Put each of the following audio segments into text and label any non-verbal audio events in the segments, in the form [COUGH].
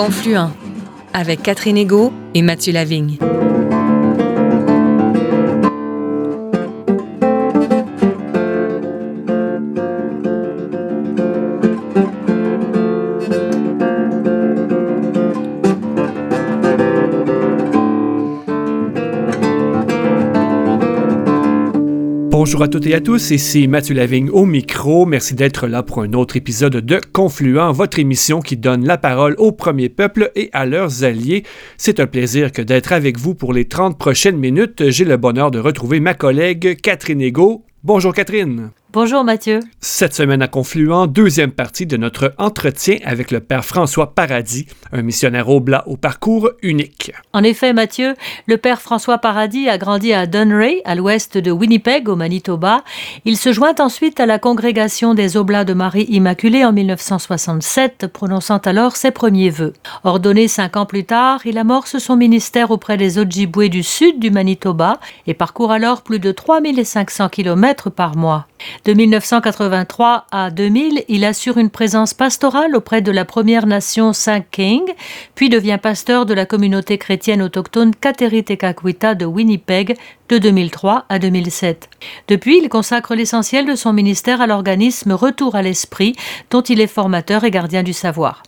Confluent avec Catherine Ego et Mathieu Lavigne. Bonjour à toutes et à tous, ici Mathieu Lavigne au micro. Merci d'être là pour un autre épisode de Confluent, votre émission qui donne la parole au premier peuple et à leurs alliés. C'est un plaisir que d'être avec vous pour les 30 prochaines minutes. J'ai le bonheur de retrouver ma collègue Catherine Ego. Bonjour Catherine. Bonjour Mathieu. Cette semaine à Confluent, deuxième partie de notre entretien avec le Père François Paradis, un missionnaire oblat au parcours unique. En effet, Mathieu, le Père François Paradis a grandi à Dunray, à l'ouest de Winnipeg, au Manitoba. Il se joint ensuite à la congrégation des Oblats de Marie Immaculée en 1967, prononçant alors ses premiers vœux. Ordonné cinq ans plus tard, il amorce son ministère auprès des Ojibwés du sud du Manitoba et parcourt alors plus de 3500 km par mois. De 1983 à 2000, il assure une présence pastorale auprès de la Première Nation Saint-King, puis devient pasteur de la communauté chrétienne autochtone Kateritekakwita de Winnipeg de 2003 à 2007. Depuis, il consacre l'essentiel de son ministère à l'organisme Retour à l'Esprit, dont il est formateur et gardien du savoir.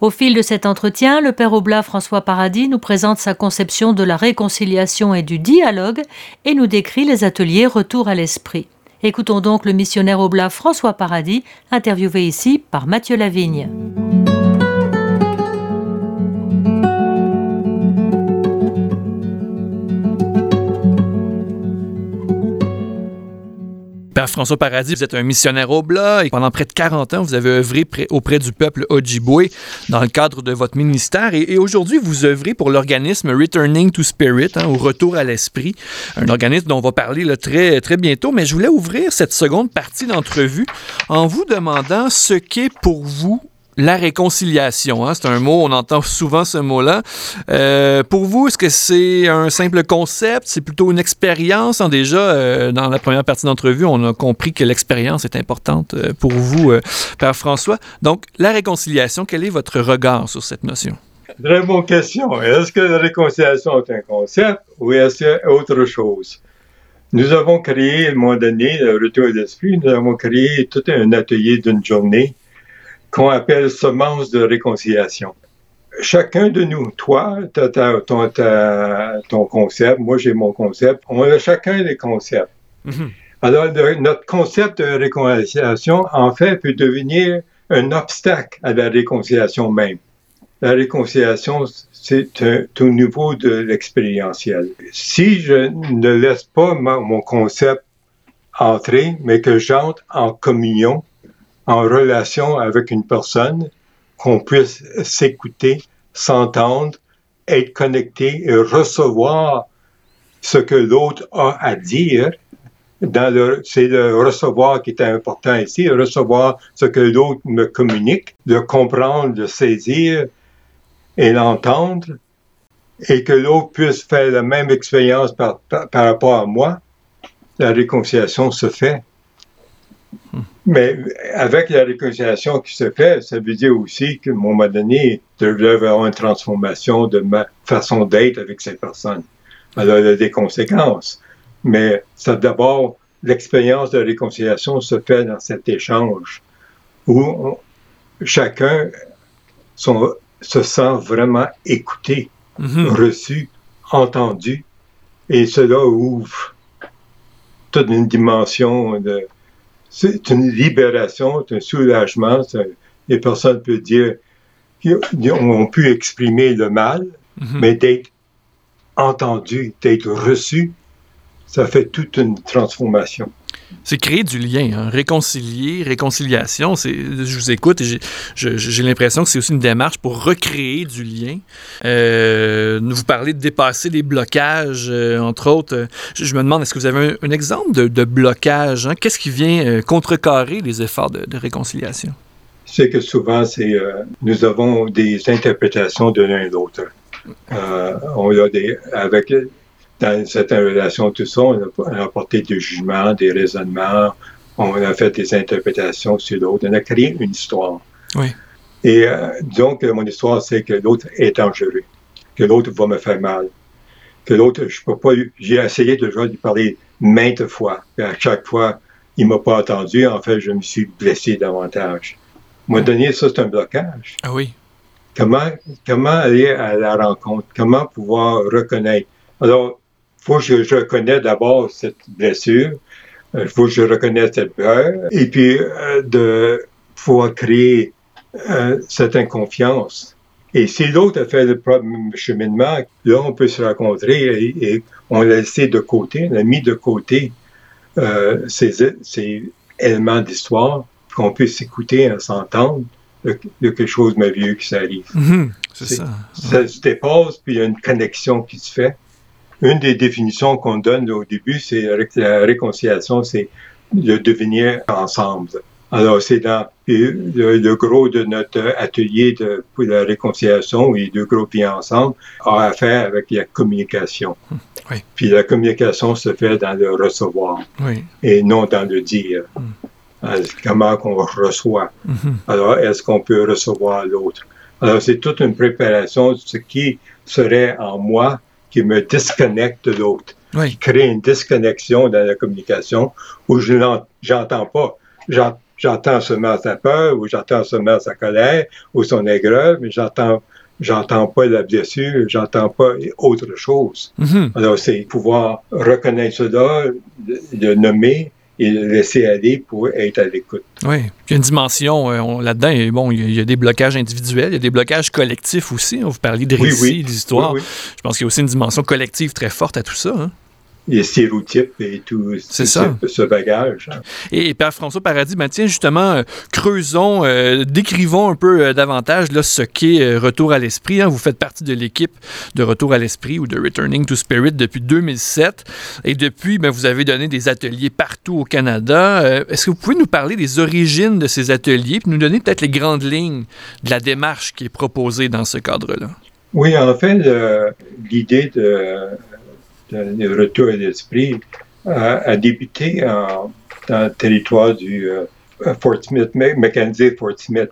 Au fil de cet entretien, le Père Oblat François Paradis nous présente sa conception de la réconciliation et du dialogue et nous décrit les ateliers Retour à l'Esprit. Écoutons donc le missionnaire oblat François Paradis, interviewé ici par Mathieu Lavigne. François Paradis, vous êtes un missionnaire oblat et pendant près de 40 ans, vous avez œuvré auprès du peuple Ojibwe dans le cadre de votre ministère. Et, aujourd'hui, vous œuvrez pour l'organisme Returning to Spirit, hein, au retour à l'esprit, un organisme dont on va parler très, très bientôt. Mais je voulais ouvrir cette seconde partie d'entrevue en vous demandant ce qu'est pour vous la réconciliation. Hein? C'est un mot, on entend souvent ce mot-là. Euh, pour vous, est-ce que c'est un simple concept? C'est plutôt une expérience? Hein, déjà, euh, dans la première partie d'entrevue, on a compris que l'expérience est importante euh, pour vous, Père François. Donc, la réconciliation, quel est votre regard sur cette notion? Très bonne question. Est-ce que la réconciliation est un concept ou est-ce autre chose? Nous avons créé, à un moment donné, le retour d'esprit, nous avons créé tout un atelier d'une journée qu'on appelle semence de réconciliation. Chacun de nous, toi, tu as ton, concept, moi j'ai mon concept, on a chacun des concepts. Mhm. Alors, notre concept de réconciliation, en fait, peut devenir un obstacle à la réconciliation même. La réconciliation, c'est au niveau de l'expérientiel. Si je ne laisse pas mon concept entrer, mais que j'entre en communion en relation avec une personne, qu'on puisse s'écouter, s'entendre, être connecté et recevoir ce que l'autre a à dire. c'est le recevoir qui est important ici, recevoir ce que l'autre me communique, de comprendre, de saisir et l'entendre, et que l'autre puisse faire la même expérience par, rapport à moi. La réconciliation se fait. Mais avec la réconciliation qui se fait, ça veut dire aussi qu'à un moment donné, il devrait avoir une transformation de ma façon d'être avec ces personnes. Alors, il y a des conséquences. Mais ça, d'abord, l'expérience de réconciliation se fait dans cet échange où chacun se sent vraiment écouté, mm-hmm. reçu, entendu. Et cela ouvre toute une dimension de, c'est une libération, c'est un soulagement. Les personnes peuvent dire qu'ils ont pu exprimer le mal, mhm. mais d'être entendu, d'être reçu, ça fait toute une transformation. C'est créer du lien, hein. réconcilier, réconciliation. Je vous écoute et j'ai l'impression que c'est aussi une démarche pour recréer du lien. Euh, vous parlez de dépasser les blocages, euh, entre autres. Je, me demande, est-ce que vous avez un, exemple de, blocage? Hein? Qu'est-ce qui vient euh, contrecarrer les efforts de, réconciliation? C'est que souvent, c'est nous avons des interprétations de l'un et de l'autre. on a des, avec dans certaines relations, tout ça, on a, apporté des jugements, des raisonnements, on a fait des interprétations sur l'autre, on a créé une histoire. Oui. Et euh, donc, mon histoire, c'est que l'autre est dangereux, que l'autre va me faire mal, que l'autre, je peux pas, j'ai essayé de lui parler maintes fois, et à chaque fois, il m'a pas entendu. En fait, je me suis blessé davantage. Moi, donné, ça, c'est un blocage. Ah oui. Comment, comment aller à la rencontre? Comment pouvoir reconnaître? Alors, faut que je, reconnais d'abord cette blessure. Il euh, faut que je reconnaisse cette peur. Et puis, euh, de pouvoir créer euh, cette inconfiance. Et si l'autre a fait le même cheminement, là, on peut se rencontrer et, on l'a laissé de côté, on l'a mis de côté euh, ces, ces, éléments d'histoire, qu'on puisse écouter, s'entendre, quelque chose de merveilleux qui s'arrive. C'est ça. Ça se dépasse, puis il y a une connexion qui se fait. Une des définitions qu'on donne au début, c'est la réconciliation, c'est de devenir ensemble. Alors, c'est dans le, gros de notre atelier de, pour la réconciliation et deux groupes vie ensemble a affaire avec la communication. Oui. Puis la communication se fait dans le recevoir oui. et non dans le dire. Mm. Comment qu'on reçoit. Alors, est-ce qu'on peut recevoir l'autre? Alors, c'est toute une préparation de ce qui serait en moi qui me disconnecte de l'autre. Oui. Qui crée une disconnexion dans la communication où je n'entends pas. J'entends seulement sa peur, ou j'entends seulement sa colère, ou son aigreur, mais j'entends j'entends pas la blessure, j'entends pas autre chose. Mm-hmm. Alors, c'est pouvoir reconnaître cela, le nommer et le laisser aller pour être à l'écoute. Oui. Il y a une dimension euh, là-dedans. Bon, il y, a, des blocages individuels, il y a des blocages collectifs aussi. Vous parliez de récits, oui, oui. d'histoires. Je pense qu'il y a aussi une dimension collective très forte à tout ça. Hein? Les stéréotypes et tout ce, ce, bagage. Hein. Et, Père François Paradis, ben, tiens, justement, euh, creusons, euh, décrivons un peu euh, davantage là, ce qu'est Retour à l'Esprit. Hein. Vous faites partie de l'équipe de Retour à l'Esprit ou de Returning to Spirit depuis 2007. Et depuis, ben, vous avez donné des ateliers partout au Canada. Est-ce que vous pouvez nous parler des origines de ces ateliers et nous donner peut-être les grandes lignes de la démarche qui est proposée dans ce cadre-là? Oui, en fait, l'idée de de retour à l'esprit a, a, débuté en, dans le territoire du euh, Fort Smith, Mackenzie Fort Smith,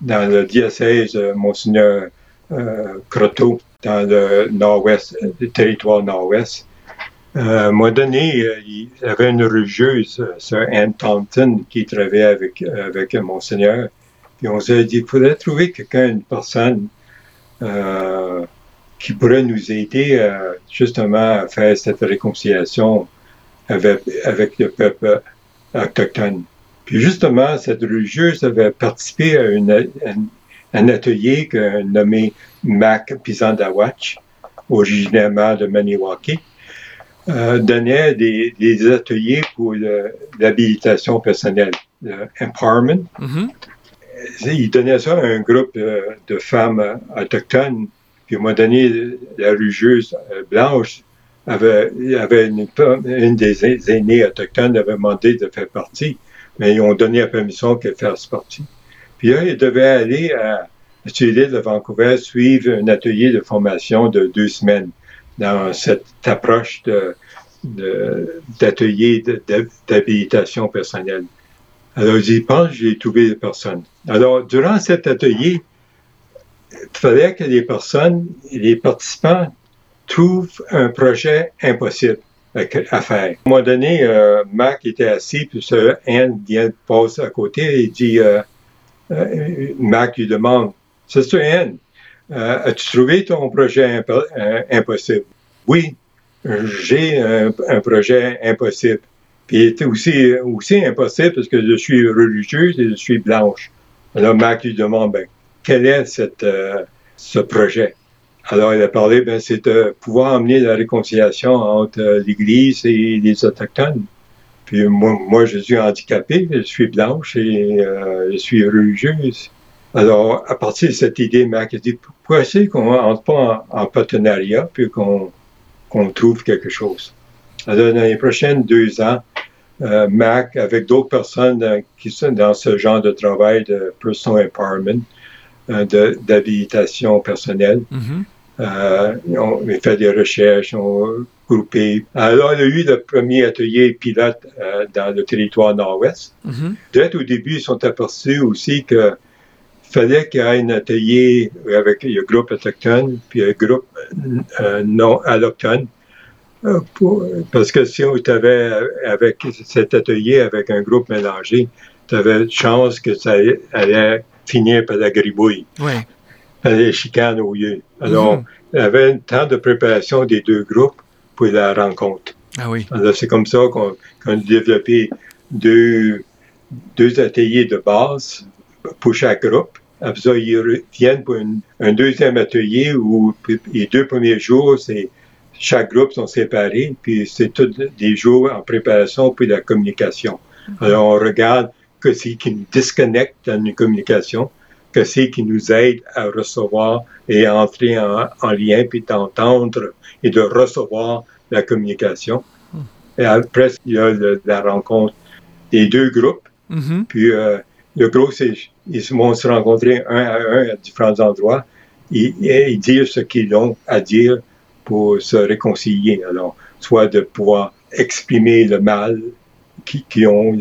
dans le diocèse de Monseigneur euh, Croteau, dans le nord-ouest, le territoire nord-ouest. Euh, à un moment donné, euh, il y avait une religieuse, Sir Anne Thompson, qui travaillait avec, avec Monseigneur. On s'est dit qu'il faudrait trouver quelqu'un, une personne euh, qui pourrait nous aider euh, justement à faire cette réconciliation avec, avec le peuple autochtone. Puis justement, cette religieuse avait participé à, une, un atelier nommé Mac Pizandawatch, originairement de Maniwaki, euh, donnait des, des, ateliers pour l'habilitation personnelle, le empowerment. Mm-hmm. Il donnait ça à un groupe de, de femmes autochtones puis à moment donné, la rugeuse euh, blanche avait, avait une, des aînés autochtones avait demandé de faire partie, mais ils ont donné la permission qu'elle fasse partie. Puis là, il devait aller à, l'île de Vancouver suivre un atelier de formation de deux semaines dans cette approche de, d'atelier d'habilitation personnelle. Alors, j'y pense, j'ai trouvé personne. Alors, durant cet atelier, fallait que les personnes, les participants trouvent un projet impossible à faire. À un moment donné, euh, était assis, puis Anne vient passer à côté et dit, euh, euh, lui demande, c'est Anne, euh, as-tu trouvé ton projet euh, impossible? Oui, j'ai un, projet impossible. Puis il était aussi, impossible parce que je suis religieuse et je suis blanche. Alors Mac lui demande, ben, quel est euh, ce projet? Alors, il a parlé, ben, c'est de pouvoir amener la réconciliation entre euh, l'Église et les Autochtones. Puis moi, moi, je suis handicapé, je suis blanche et euh, je suis religieuse. Alors, à partir de cette idée, Mac a dit, pourquoi est-ce qu'on entre pas en, partenariat puis qu'on trouve quelque chose? Alors, dans les prochaines deux ans, Mac, avec d'autres personnes qui sont dans ce genre de travail de personal empowerment, d'habilitation personnelle. Mm-hmm. Euh, on fait des recherches, on groupé. Alors, il y a eu le premier atelier pilote euh, dans le territoire nord-ouest. Mm-hmm. Dès au début, ils sont aperçus aussi que fallait qu'il y ait un atelier avec un groupe autochtone puis un groupe euh, non allochtone. Euh, parce que si tu avais avec cet atelier avec un groupe mélangé, tu avais chance que ça allait finir par la gribouille. Oui. Par les chicanes au lieu. Alors, mm-hmm. il y avait un temps de préparation des deux groupes pour la rencontre. Ah oui. Alors, c'est comme ça qu'on a développé deux, deux ateliers de base pour chaque groupe. Après ça, ils reviennent pour un deuxième atelier où les deux premiers jours, c'est chaque groupe sont séparés, puis c'est tous des jours en préparation pour la communication. Mm-hmm. Alors, on regarde que c'est qui nous disconnecte dans une communication, que c'est qui nous aide à recevoir et à entrer en, lien, puis d'entendre et de recevoir la communication. Mm. Et après, il y a la rencontre des deux groupes. Mm-hmm. Puis euh, le groupe, ils vont se rencontrer un à un à différents endroits et, et dire ce qu'ils ont à dire pour se réconcilier. Alors, soit de pouvoir exprimer le mal qu'ils ont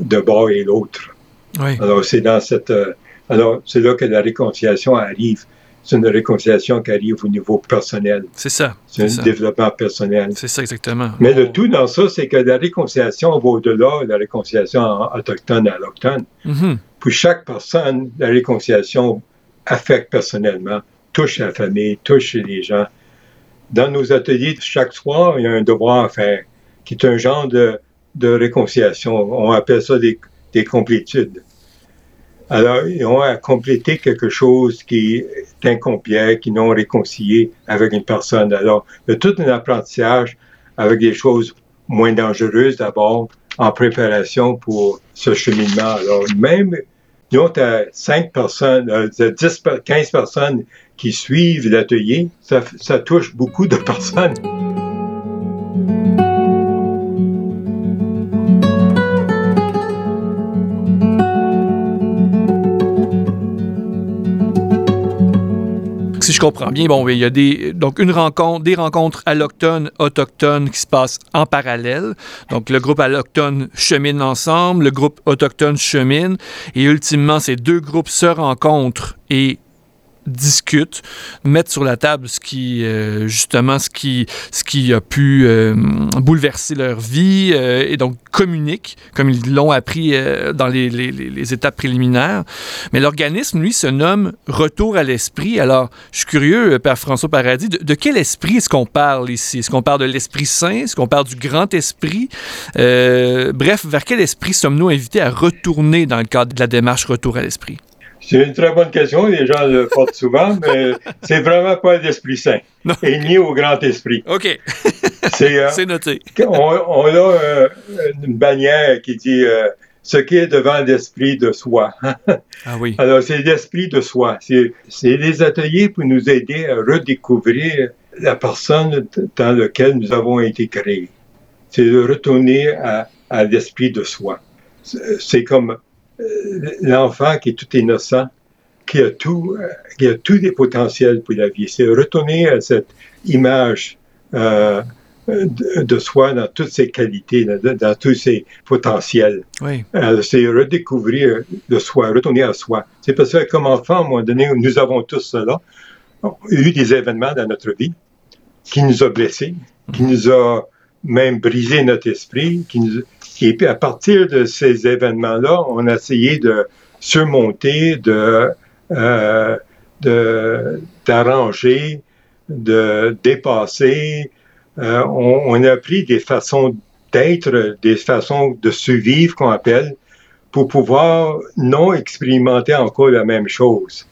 de bord et l'autre. Alors, c'est dans cette. Euh, alors, c'est là que la réconciliation arrive. C'est une réconciliation qui arrive au niveau personnel. C'est ça. C'est un développement personnel. C'est ça, exactement. Mais le tout dans ça, c'est que la réconciliation va au-delà de la réconciliation autochtone à allochtone. Mm-hmm. Pour chaque personne, la réconciliation affecte personnellement, touche la famille, touche les gens dans nos ateliers, chaque soir, il y a un devoir à faire, qui est un genre de, de réconciliation. On appelle ça des, des complétudes. Alors, ils ont à compléter quelque chose qui est incomplet, qui n'ont réconcilié avec une personne. Alors, il y a tout un apprentissage avec des choses moins dangereuses d'abord, en préparation pour ce cheminement. Alors, même, nous, on a 5 personnes, 10, euh, 15 personnes qui suivent l'atelier, ça touche beaucoup de personnes. Je comprends bien, bon, il y a des, donc une rencontre, des rencontres allochtones, autochtones qui se passent en parallèle. Donc, le groupe allochtone chemine ensemble, le groupe autochtone chemine, et ultimement, ces deux groupes se rencontrent et discutent, mettent sur la table ce qui, euh, justement, ce qui, a pu euh, bouleverser leur vie euh, et donc communiquent, comme ils l'ont appris dans les, étapes préliminaires. Mais l'organisme, lui, se nomme Retour à l'esprit. Alors, je suis curieux, Père François Paradis, de, quel esprit est-ce qu'on parle ici? Est-ce qu'on parle de l'Esprit Saint? Est-ce qu'on parle du Grand Esprit? bref, vers quel esprit sommes-nous invités à retourner dans le cadre de la démarche Retour à l'esprit? C'est une très bonne question, les gens le [LAUGHS] portent souvent, mais c'est vraiment pas l'Esprit Saint, et ni au Grand Esprit. OK. Euh, c'est noté. On, a euh, une bannière qui dit euh, ce qui est devant l'Esprit de soi. [LAUGHS] ah oui. Alors, c'est l'Esprit de soi. C'est des ateliers pour nous aider à redécouvrir la personne dans laquelle nous avons été créés. C'est de retourner à, à l'Esprit de soi. C'est comme l'enfant qui est tout innocent, qui a tout, qui a tous les potentiels pour la vie. C'est retourner à cette image euh, de, soi dans toutes ses qualités, dans, tous ses potentiels. Oui. c'est redécouvrir le soi, retourner à soi. C'est parce que comme enfant, à un moment donné, nous avons tous cela, a eu des événements dans notre vie qui nous ont blessés, qui nous ont même brisé notre esprit, qui nous, et puis à partir de ces événements-là, on a essayé de surmonter, de euh, d'arranger, de, dépasser. Euh, on, on, a pris des façons d'être, des façons de survivre qu'on appelle, pour pouvoir non expérimenter encore la même chose.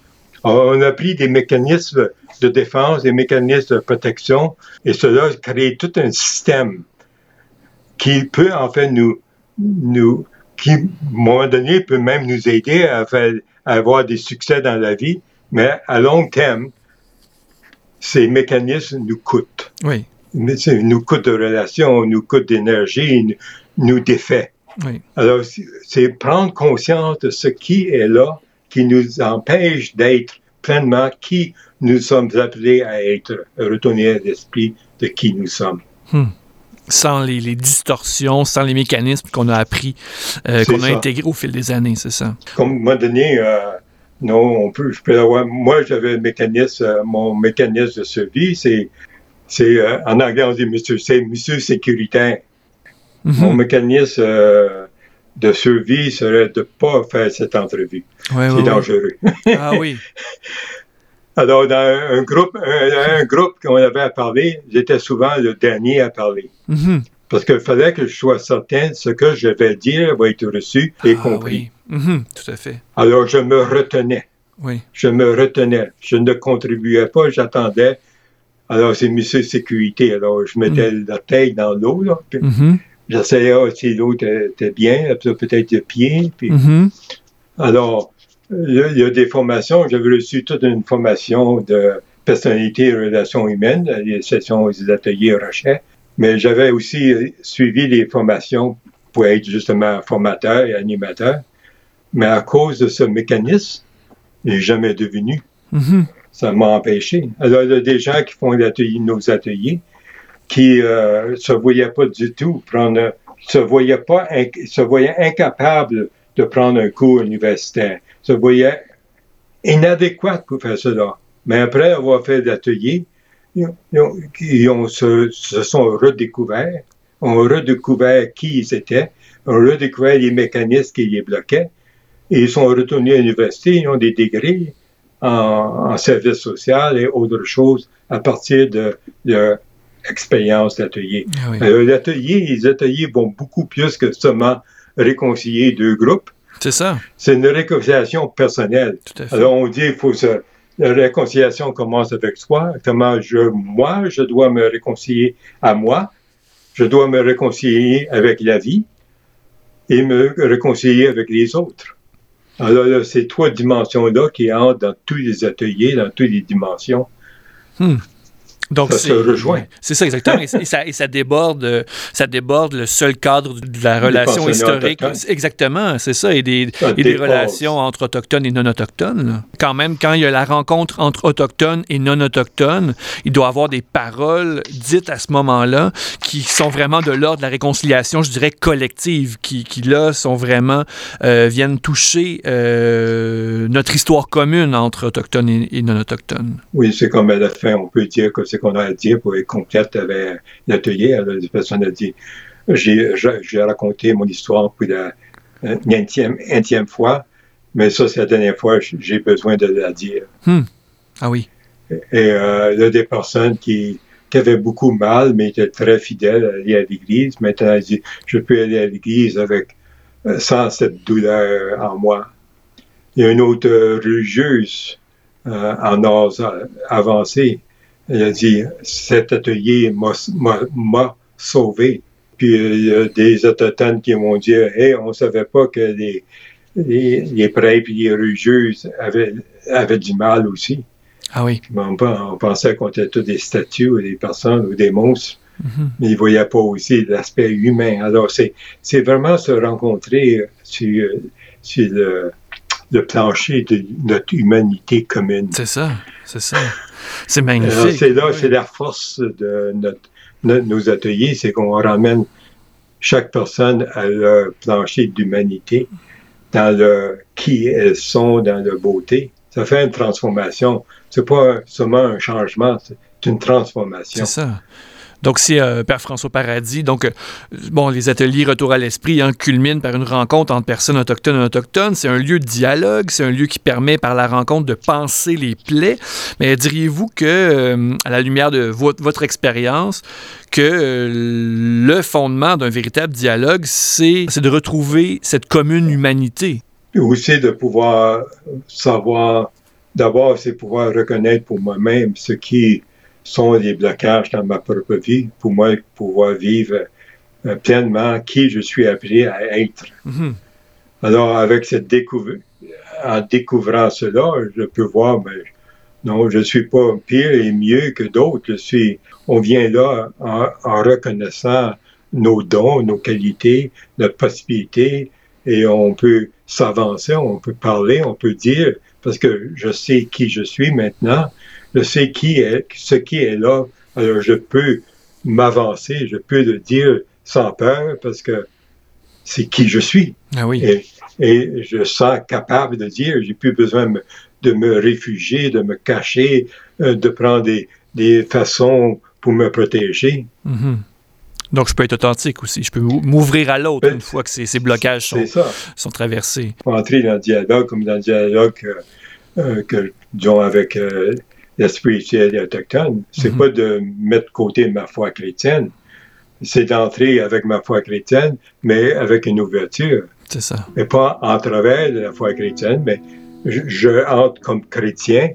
On a pris des mécanismes de défense, des mécanismes de protection, et cela crée tout un système qui peut en fait nous, nous qui, à un moment donné, peut même nous aider à, faire, à avoir des succès dans la vie, mais à long terme, ces mécanismes nous coûtent. Oui. Nous coûtent de relations, nous coûtent d'énergie, nous défait. Oui. Alors, c'est prendre conscience de ce qui est là, qui nous empêche d'être pleinement qui nous sommes appelés à être, retourner à l'esprit de qui nous sommes. Hmm sans les, distorsions, sans les mécanismes qu'on a appris, euh, qu'on a intégrés au fil des années, c'est ça. Comme moment donné, euh, Non, on peut, je peux avoir. Moi, j'avais un mécanisme, euh, mon mécanisme de survie, c'est, c'est euh, en anglais, on dit monsieur, c'est monsieur sécuritaire. Mhm. Mon mécanisme de survie serait de ne pas faire cette entrevue. Ouais, c'est ouais, ouais. dangereux. Ah oui. [LAUGHS] Alors, dans un groupe, un, un groupe qu'on avait à parler, j'étais souvent le dernier à parler. Mhm. Parce qu'il fallait que je sois certain de ce que je vais dire va être reçu et Ah compris. oui. Mhm, Tout à fait. Alors, je me retenais. Oui. Je me retenais. Je ne contribuais pas, j'attendais. Alors, c'est Monsieur Sécurité. Alors, je mettais la tête dans l'eau, là. puis Mhm, J'essayais si l'eau était, bien, peut-être le pied. Puis, mhm. Alors, il y a des formations. J'avais reçu toute une formation de personnalité et relations humaines, les sessions des ateliers Rochet. Mais j'avais aussi suivi les formations pour être justement formateur et animateur. Mais à cause de ce mécanisme, je n'ai jamais devenu. Mhm. Ça m'a empêché. Alors, il y a des gens qui font nos ateliers qui euh, se voyaient pas du tout prendre, se voyaient pas, inc- se voyaient incapables de prendre un cours universitaire, se voyaient inadéquats pour faire cela. Mais après avoir fait l'atelier, ils, ont- ils ont- se, se sont redécouverts, ont redécouvert qui ils étaient, ont redécouvert les mécanismes qui les bloquaient, et ils sont retournés à l'université, ils ont des degrés en, en service social et autres choses à partir de leur expérience d'atelier. Ah oui. Euh, l'atelier, les ateliers vont beaucoup plus que seulement réconcilier deux groupes. C'est ça. C'est une réconciliation personnelle. Tout à fait. Alors, on dit, il faut se, la réconciliation commence avec soi. Comment je, moi, je dois me réconcilier à moi. Je dois me réconcilier avec la vie et me réconcilier avec les autres. Alors, là, ces trois dimensions-là qui entrent dans tous les ateliers, dans toutes les dimensions. Donc, Ça c'est se rejoint. C'est ça, exactement. et, ça, et ça déborde, euh, ça déborde le seul cadre de la relation historique. autochtones. Exactement, c'est ça. Et des, et relations entre autochtones et non-autochtones. là. Quand même, quand il y a la rencontre entre autochtones et non-autochtones, il doit y avoir des paroles dites à ce moment-là qui sont vraiment de l'ordre de la réconciliation, je dirais, collective, qui, qui là, sont vraiment, euh, viennent toucher euh, notre histoire commune entre autochtones et, et non-autochtones. Oui, c'est comme à la fin, on peut dire que c'est qu'on a à dire pour être complète avec l'atelier. Alors, la personne a dit, j'ai, raconté mon histoire pour la euh, unième, unième fois, mais ça, c'est la dernière fois, j'ai besoin de la dire. Ah oui. Et euh, il y a des personnes qui, qui avaient beaucoup mal, mais étaient très fidèles à aller à l'église. Maintenant, elle dit, je peux aller à l'église avec, euh, sans cette douleur en moi. Il y a une autre euh, religieuse euh, en âge euh, avancé. Elle a dit, cet atelier m'a sauvé. Puis il y a des autochtones qui m'ont dit, hey, on savait pas que les, les, les prêtres et les religieuses avaient, avaient du mal aussi. Ah oui. On, on pensait qu'on était tous des statues ou des personnes ou des monstres, Mhm. mais ils ne voyaient pas aussi l'aspect humain. Alors, c'est, c'est vraiment se rencontrer sur, sur le, le plancher de notre humanité commune. C'est ça, c'est ça. C'est magnifique. c'est là, c'est la force de notre, notre- nos ateliers, c'est qu'on ramène chaque personne à leur plancher d'humanité, dans le qui elles sont, dans leur beauté. Ça fait une transformation. C'est pas seulement un changement, c'est une transformation. C'est ça. Donc, c'est euh, Père François Paradis. Donc, euh, bon, les ateliers Retour à l'esprit hein, culminent par une rencontre entre personnes autochtones et autochtones. C'est un lieu de dialogue, c'est un lieu qui permet par la rencontre de penser les plaies. Mais diriez-vous que, euh, à la lumière de votre, expérience, que le fondement d'un véritable dialogue, c'est de retrouver cette commune humanité? Puis aussi de pouvoir savoir, d'abord, c'est pouvoir reconnaître pour moi-même ce qui sont les blocages dans ma propre vie, pour moi pouvoir vivre euh, pleinement qui je suis appelé à être. Mhm. Alors, avec cette découverte, en découvrant cela, je peux voir, ben, non, je suis pas pire et mieux que d'autres. Je suis, on vient là en, en reconnaissant nos dons, nos qualités, notre possibilité, et on peut s'avancer, on peut parler, on peut dire, parce que je sais qui je suis maintenant, je sais qui est, ce qui est là, alors je peux m'avancer, je peux le dire sans peur, parce que c'est qui je suis. Ah oui. Et, et je sens capable de dire, j'ai plus besoin de me réfugier, de me cacher, euh, de prendre des, des façons pour me protéger. Mm-hmm. Donc, je peux être authentique aussi. Je peux m'ouvrir à l'autre une fois que ces, ces blocages sont, sont, traversés. Entrer dans le dialogue comme dans le dialogue euh, que, disons, avec euh, la spiritualité autochtone, c'est mm-hmm. pas de mettre de côté ma foi chrétienne, c'est d'entrer avec ma foi chrétienne, mais avec une ouverture. C'est ça. Et pas en travers de la foi chrétienne, mais je, je entre comme chrétien,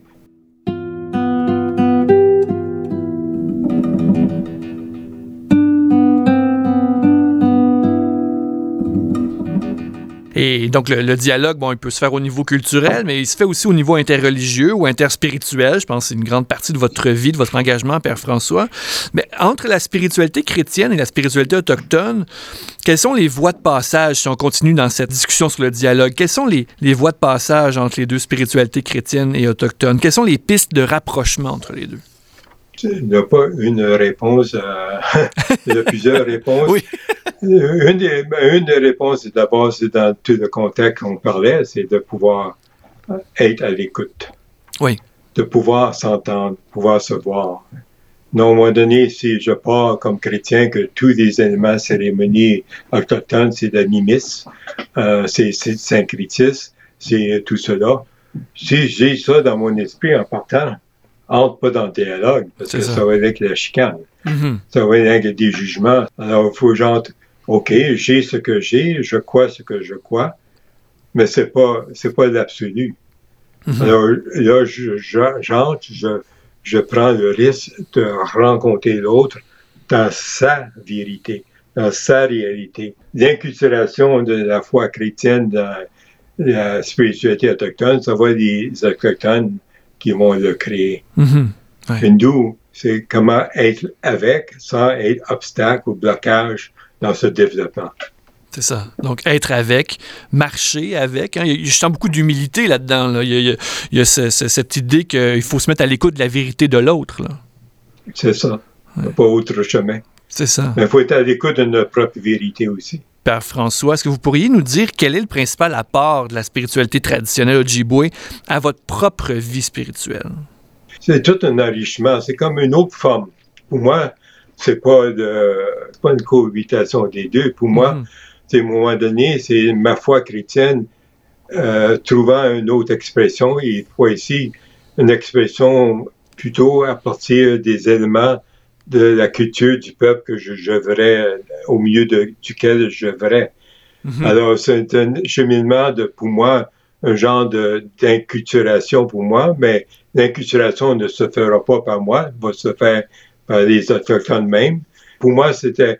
Et donc, le, dialogue, bon, il peut se faire au niveau culturel, mais il se fait aussi au niveau interreligieux ou interspirituel. Je pense que c'est une grande partie de votre vie, de votre engagement, Père François. Mais entre la spiritualité chrétienne et la spiritualité autochtone, quelles sont les voies de passage, si on continue dans cette discussion sur le dialogue, quelles sont les, les voies de passage entre les deux spiritualités chrétiennes et autochtones? Quelles sont les pistes de rapprochement entre les deux? Il n'y a pas une réponse, [LAUGHS] il y a plusieurs [LAUGHS] réponses. oui. Une, des, une des réponses, d'abord, c'est dans tout le contexte qu'on parlait, c'est de pouvoir être à l'écoute. Oui. De pouvoir s'entendre, pouvoir se voir. Non, à un moment donné, si je pars comme chrétien que tous les éléments cérémonies autochtones, c'est l'animisme, euh, c'est syncrétisme, c'est tout cela. Si j'ai ça dans mon esprit en partant, entre pas dans le dialogue, parce que ça. va avec la chicane. Mm-hmm. Ça va avec des jugements. Alors, il faut que j'entre, OK, j'ai ce que j'ai, je crois ce que je crois, mais c'est pas, c'est pas l'absolu. Mm-hmm. Alors, là, j'entre, je, je prends le risque de rencontrer l'autre dans sa vérité, dans sa réalité. L'inculturation de la foi chrétienne dans la spiritualité autochtone, ça va des autochtones qui vont le créer. Mm c'est comment être avec sans être obstacle ou blocage dans ce développement. C'est ça. Donc, être avec, marcher avec. Hein. Je sens beaucoup d'humilité là-dedans. Il y a, cette idée qu'il faut se mettre à l'écoute de la vérité de l'autre. C'est ça. Pas autre chemin. C'est ça. Mais il faut être à l'écoute de notre propre vérité aussi. Père François, est-ce que vous pourriez nous dire quel est le principal apport de la spiritualité traditionnelle Ojibwe à votre propre vie spirituelle? C'est tout un enrichissement. C'est comme une autre forme. Pour moi, c'est pas de, pas une cohabitation des deux. Pour moi, mm-hmm. c'est à un moment donné, c'est ma foi chrétienne euh, trouvant une autre expression. Et fois ici, une expression plutôt à partir des éléments de la culture du peuple que je, je au milieu de, duquel je verrais. Mhm. Alors, c'est un cheminement de, pour moi, un genre d'inculturation pour moi, mais l'inculturation ne se fera pas par moi, va se faire par les autochtones même. Pour moi, c'était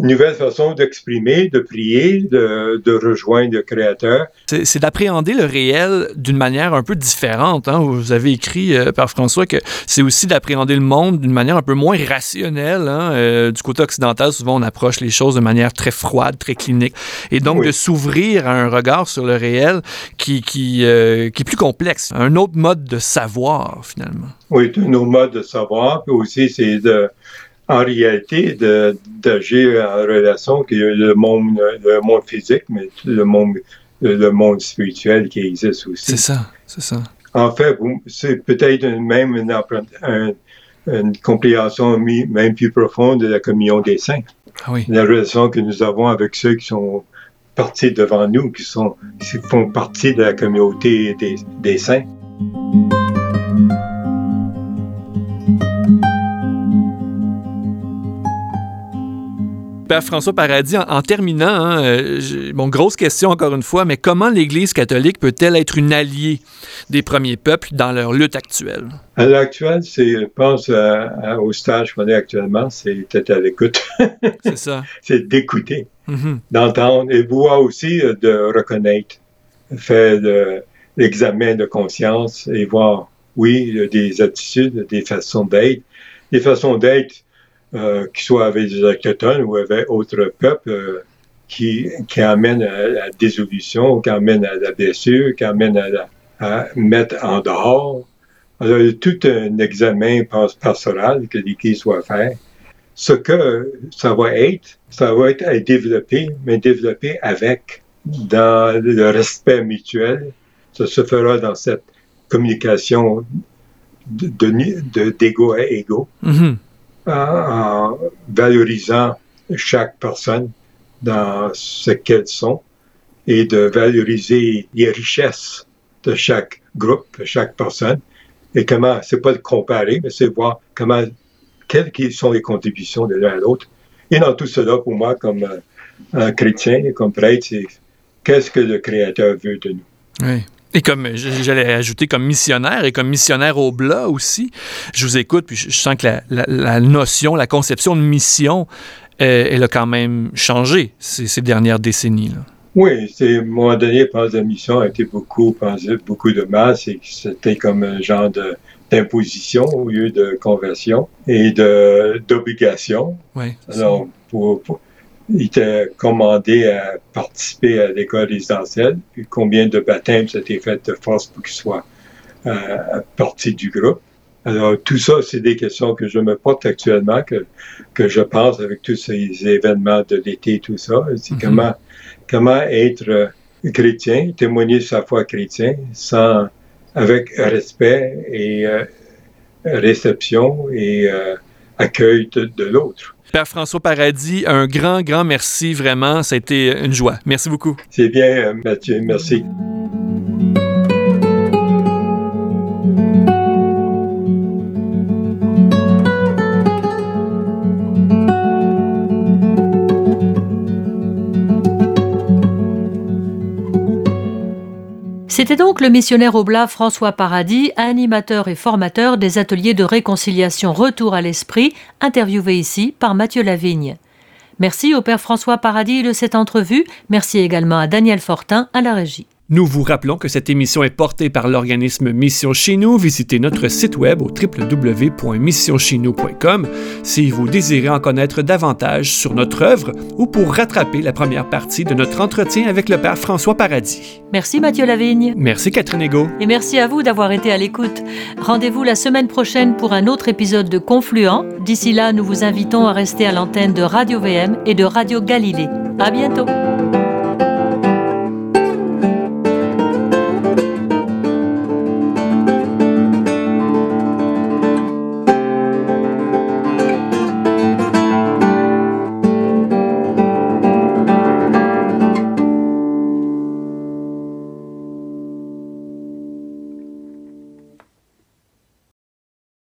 une nouvelle façon d'exprimer, de prier, de, de, rejoindre le Créateur. C'est d'appréhender le réel d'une manière un peu différente. Hein? Vous avez écrit, euh, par François, que c'est aussi d'appréhender le monde d'une manière un peu moins rationnelle. Hein? Euh, du côté occidental, souvent, on approche les choses de manière très froide, très clinique. Et donc, de s'ouvrir à un regard sur le réel qui, qui, euh, qui est plus complexe. Un autre mode de savoir, finalement. Oui, un autre mode de savoir. Puis aussi, c'est de en réalité d'agir en relation que le monde, le monde physique, mais le monde, le monde spirituel qui existe aussi. C'est ça, c'est ça. En fait, c'est peut-être même une, une, compréhension même plus profonde de la communion des saints. Ah oui. La relation que nous avons avec ceux qui sont partis devant nous, qui, sont, qui font partie de la communauté des, des saints. Père François Paradis, en, terminant, hein, euh, bon, grosse question encore une fois, mais comment l'Église catholique peut-elle être une alliée des premiers peuples dans leur lutte actuelle? À l'heure actuelle, c'est, je pense au stage qu'on est actuellement, c'est être à l'écoute. [LAUGHS] c'est ça. c'est d'écouter, mm-hmm. d'entendre et voir aussi euh, de reconnaître, faire l'examen de conscience et voir, oui, des attitudes, des façons d'être. Des façons d'être euh, qui soit avec des autochtones ou avec d'autres peuples, euh, qui, qui amènent à la désolution, qui amènent à la blessure, qui amènent à, à mettre en dehors. Alors, tout un examen pastoral que l'Église doit faire. Ce que ça va être, ça va être à développer, mais développer avec. dans le respect mutuel. Ça se fera dans cette communication d'égo à égo, mm-hmm. En, valorisant chaque personne dans ce qu'elles sont et de valoriser les richesses de chaque groupe, de chaque personne. Et comment, c'est pas de comparer, mais c'est voir comment, quelles sont les contributions de l'un à l'autre. Et dans tout cela, pour moi, comme euh, un chrétien et comme prêtre, c'est qu'est-ce que le Créateur veut de nous. Oui. Et comme j'allais ajouter comme missionnaire et comme missionnaire au blas aussi, je vous écoute, puis je sens que la, notion, la conception de mission, euh, elle a quand même changé ces, dernières décennies. Là. Oui, c'est, à un moment donné, je pense la mission a été beaucoup, beaucoup de masse et c'était comme un genre de, d'imposition au lieu de conversion et de, d'obligation. Oui. Alors, pour il était commandé à participer à l'école résidentielle. Puis combien de baptêmes s'était fait de force pour qu'il soit euh, partie du groupe? Alors, tout ça, c'est des questions que je me porte actuellement, que, que je pense avec tous ces événements de l'été, tout ça. C'est mm-hmm. comment, comment être euh, chrétien, témoigner sa foi chrétienne sans, avec respect et euh, réception et euh, accueil de l'autre. Père François Paradis, un grand, grand merci vraiment. Ça a été une joie. Merci beaucoup. C'est bien, euh, Mathieu. Merci. C'était donc le missionnaire oblat François Paradis, animateur et formateur des ateliers de réconciliation Retour à l'Esprit, interviewé ici par Mathieu Lavigne. Merci au Père François Paradis de cette entrevue. Merci également à Daniel Fortin à la régie. Nous vous rappelons que cette émission est portée par l'organisme Mission Chez Nous. Visitez notre site web au www.missioncheznous.com si vous désirez en connaître davantage sur notre œuvre ou pour rattraper la première partie de notre entretien avec le Père François Paradis. Merci Mathieu Lavigne. Merci Catherine Ego. Et merci à vous d'avoir été à l'écoute. Rendez-vous la semaine prochaine pour un autre épisode de Confluent. D'ici là, nous vous invitons à rester à l'antenne de Radio VM et de Radio Galilée. À bientôt.